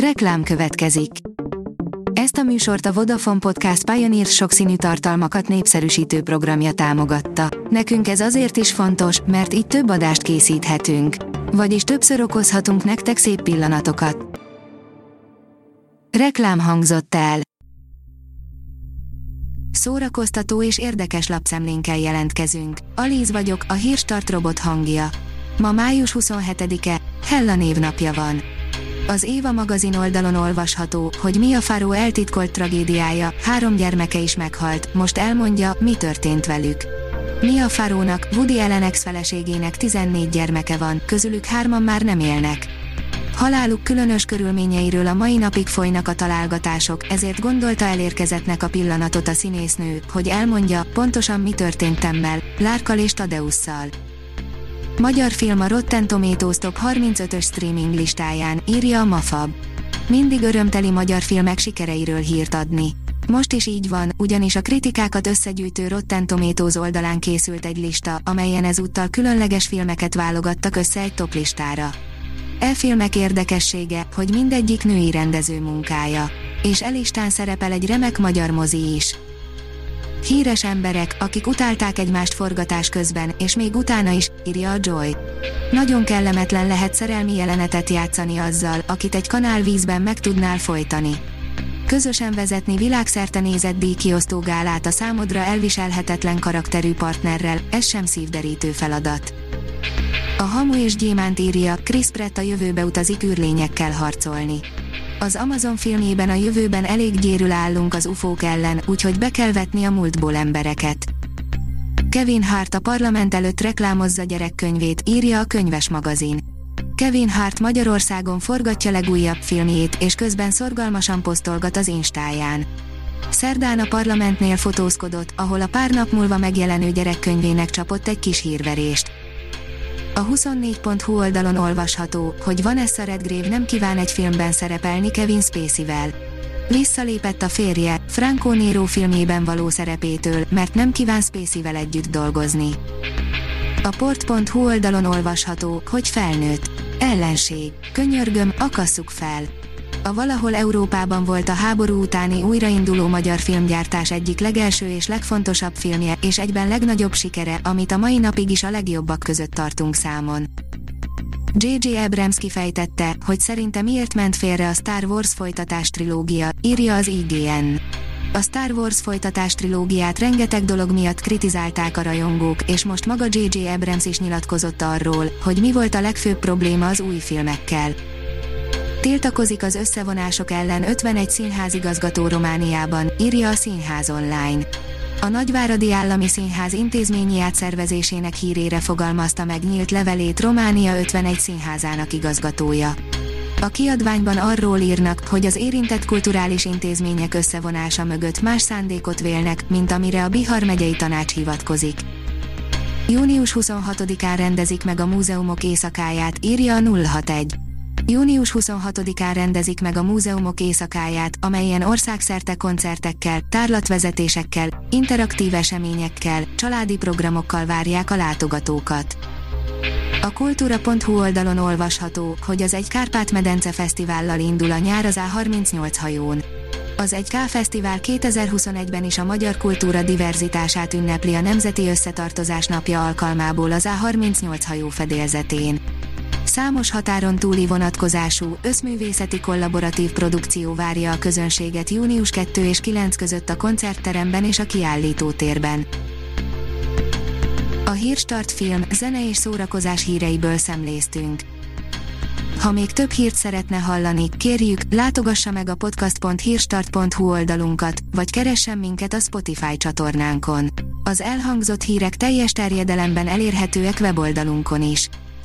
Reklám következik. Ezt a műsort a Vodafone Podcast Pioneer sokszínű tartalmakat népszerűsítő programja támogatta. Nekünk ez azért is fontos, mert így több adást készíthetünk. Vagyis többször okozhatunk nektek szép pillanatokat. Reklám hangzott el. Szórakoztató és érdekes lapszemlénkkel jelentkezünk. Alíz vagyok, a hírstart robot hangja. Ma május 27-e, Hella névnapja van. Az Éva magazin oldalon olvasható, hogy Mia Farrow eltitkolt tragédiája, három gyermeke is meghalt, most elmondja, mi történt velük. Mia Farrownak, Woody Allen ex-feleségének 14 gyermeke van, közülük hárman már nem élnek. Haláluk különös körülményeiről a mai napig folynak a találgatások, ezért gondolta elérkezettnek a pillanatot a színésznő, hogy elmondja, pontosan mi történt Temmel, Lárkal és Tadeusszal. Magyar film a Rotten Tomatoes Top 35-ös streaming listáján, írja a Mafab. Mindig örömteli magyar filmek sikereiről hírt adni. Most is így van, ugyanis a kritikákat összegyűjtő Rotten Tomatoes oldalán készült egy lista, amelyen ezúttal különleges filmeket válogattak össze egy top listára. E filmek érdekessége, hogy mindegyik női rendező munkája. És elistán szerepel egy remek magyar mozi is. Híres emberek, akik utálták egymást forgatás közben, és még utána is, írja a Joy. Nagyon kellemetlen lehet szerelmi jelenetet játszani azzal, akit egy kanálvízben meg tudnál folytani. Közösen vezetni világszerte nézett díjkiosztó gálát a számodra elviselhetetlen karakterű partnerrel, ez sem szívderítő feladat. A Hamu és Gyémánt írja, Chris Pratt a jövőbe utazik űrlényekkel harcolni. Az Amazon filmjében a jövőben elég gyérül állunk az ufók ellen, úgyhogy be kell vetni a múltból embereket. Kevin Hart a parlament előtt reklámozza gyerekkönyvét, írja a könyves magazin. Kevin Hart Magyarországon forgatja legújabb filmjét, és közben szorgalmasan posztolgat az instáján. Szerdán a parlamentnél fotózkodott, ahol a pár nap múlva megjelenő gyerekkönyvének csapott egy kis hírverést. A 24.hu oldalon olvasható, hogy Vanessa Redgrave nem kíván egy filmben szerepelni Kevin Spacey-vel. Visszalépett a férje, Franco Nero filmjében való szerepétől, mert nem kíván Spacey-vel együtt dolgozni. A port.hu oldalon olvasható, hogy felnőtt. Ellenség. Könyörgöm, akasszuk fel a valahol Európában volt a háború utáni újrainduló magyar filmgyártás egyik legelső és legfontosabb filmje, és egyben legnagyobb sikere, amit a mai napig is a legjobbak között tartunk számon. J.J. Abrams kifejtette, hogy szerinte miért ment félre a Star Wars folytatás trilógia, írja az IGN. A Star Wars folytatás trilógiát rengeteg dolog miatt kritizálták a rajongók, és most maga J.J. Abrams is nyilatkozott arról, hogy mi volt a legfőbb probléma az új filmekkel. Tiltakozik az összevonások ellen 51 színházigazgató Romániában, írja a Színház online. A Nagyváradi Állami Színház intézményi átszervezésének hírére fogalmazta meg nyílt levelét Románia 51 színházának igazgatója. A kiadványban arról írnak, hogy az érintett kulturális intézmények összevonása mögött más szándékot vélnek, mint amire a Bihar megyei tanács hivatkozik. Június 26-án rendezik meg a múzeumok éjszakáját, írja a 061. Június 26-án rendezik meg a múzeumok éjszakáját, amelyen országszerte koncertekkel, tárlatvezetésekkel, interaktív eseményekkel, családi programokkal várják a látogatókat. A kultúra.hu oldalon olvasható, hogy az egy Kárpát-medence fesztivállal indul a nyár az A38 hajón. Az egy K Fesztivál 2021-ben is a magyar kultúra diverzitását ünnepli a Nemzeti Összetartozás napja alkalmából az A38 hajó fedélzetén. Számos határon túli vonatkozású, összművészeti kollaboratív produkció várja a közönséget június 2 és 9 között a koncertteremben és a kiállítótérben. A Hírstart film, zene és szórakozás híreiből szemléztünk. Ha még több hírt szeretne hallani, kérjük, látogassa meg a podcast.hírstart.hu oldalunkat, vagy keressen minket a Spotify csatornánkon. Az elhangzott hírek teljes terjedelemben elérhetőek weboldalunkon is.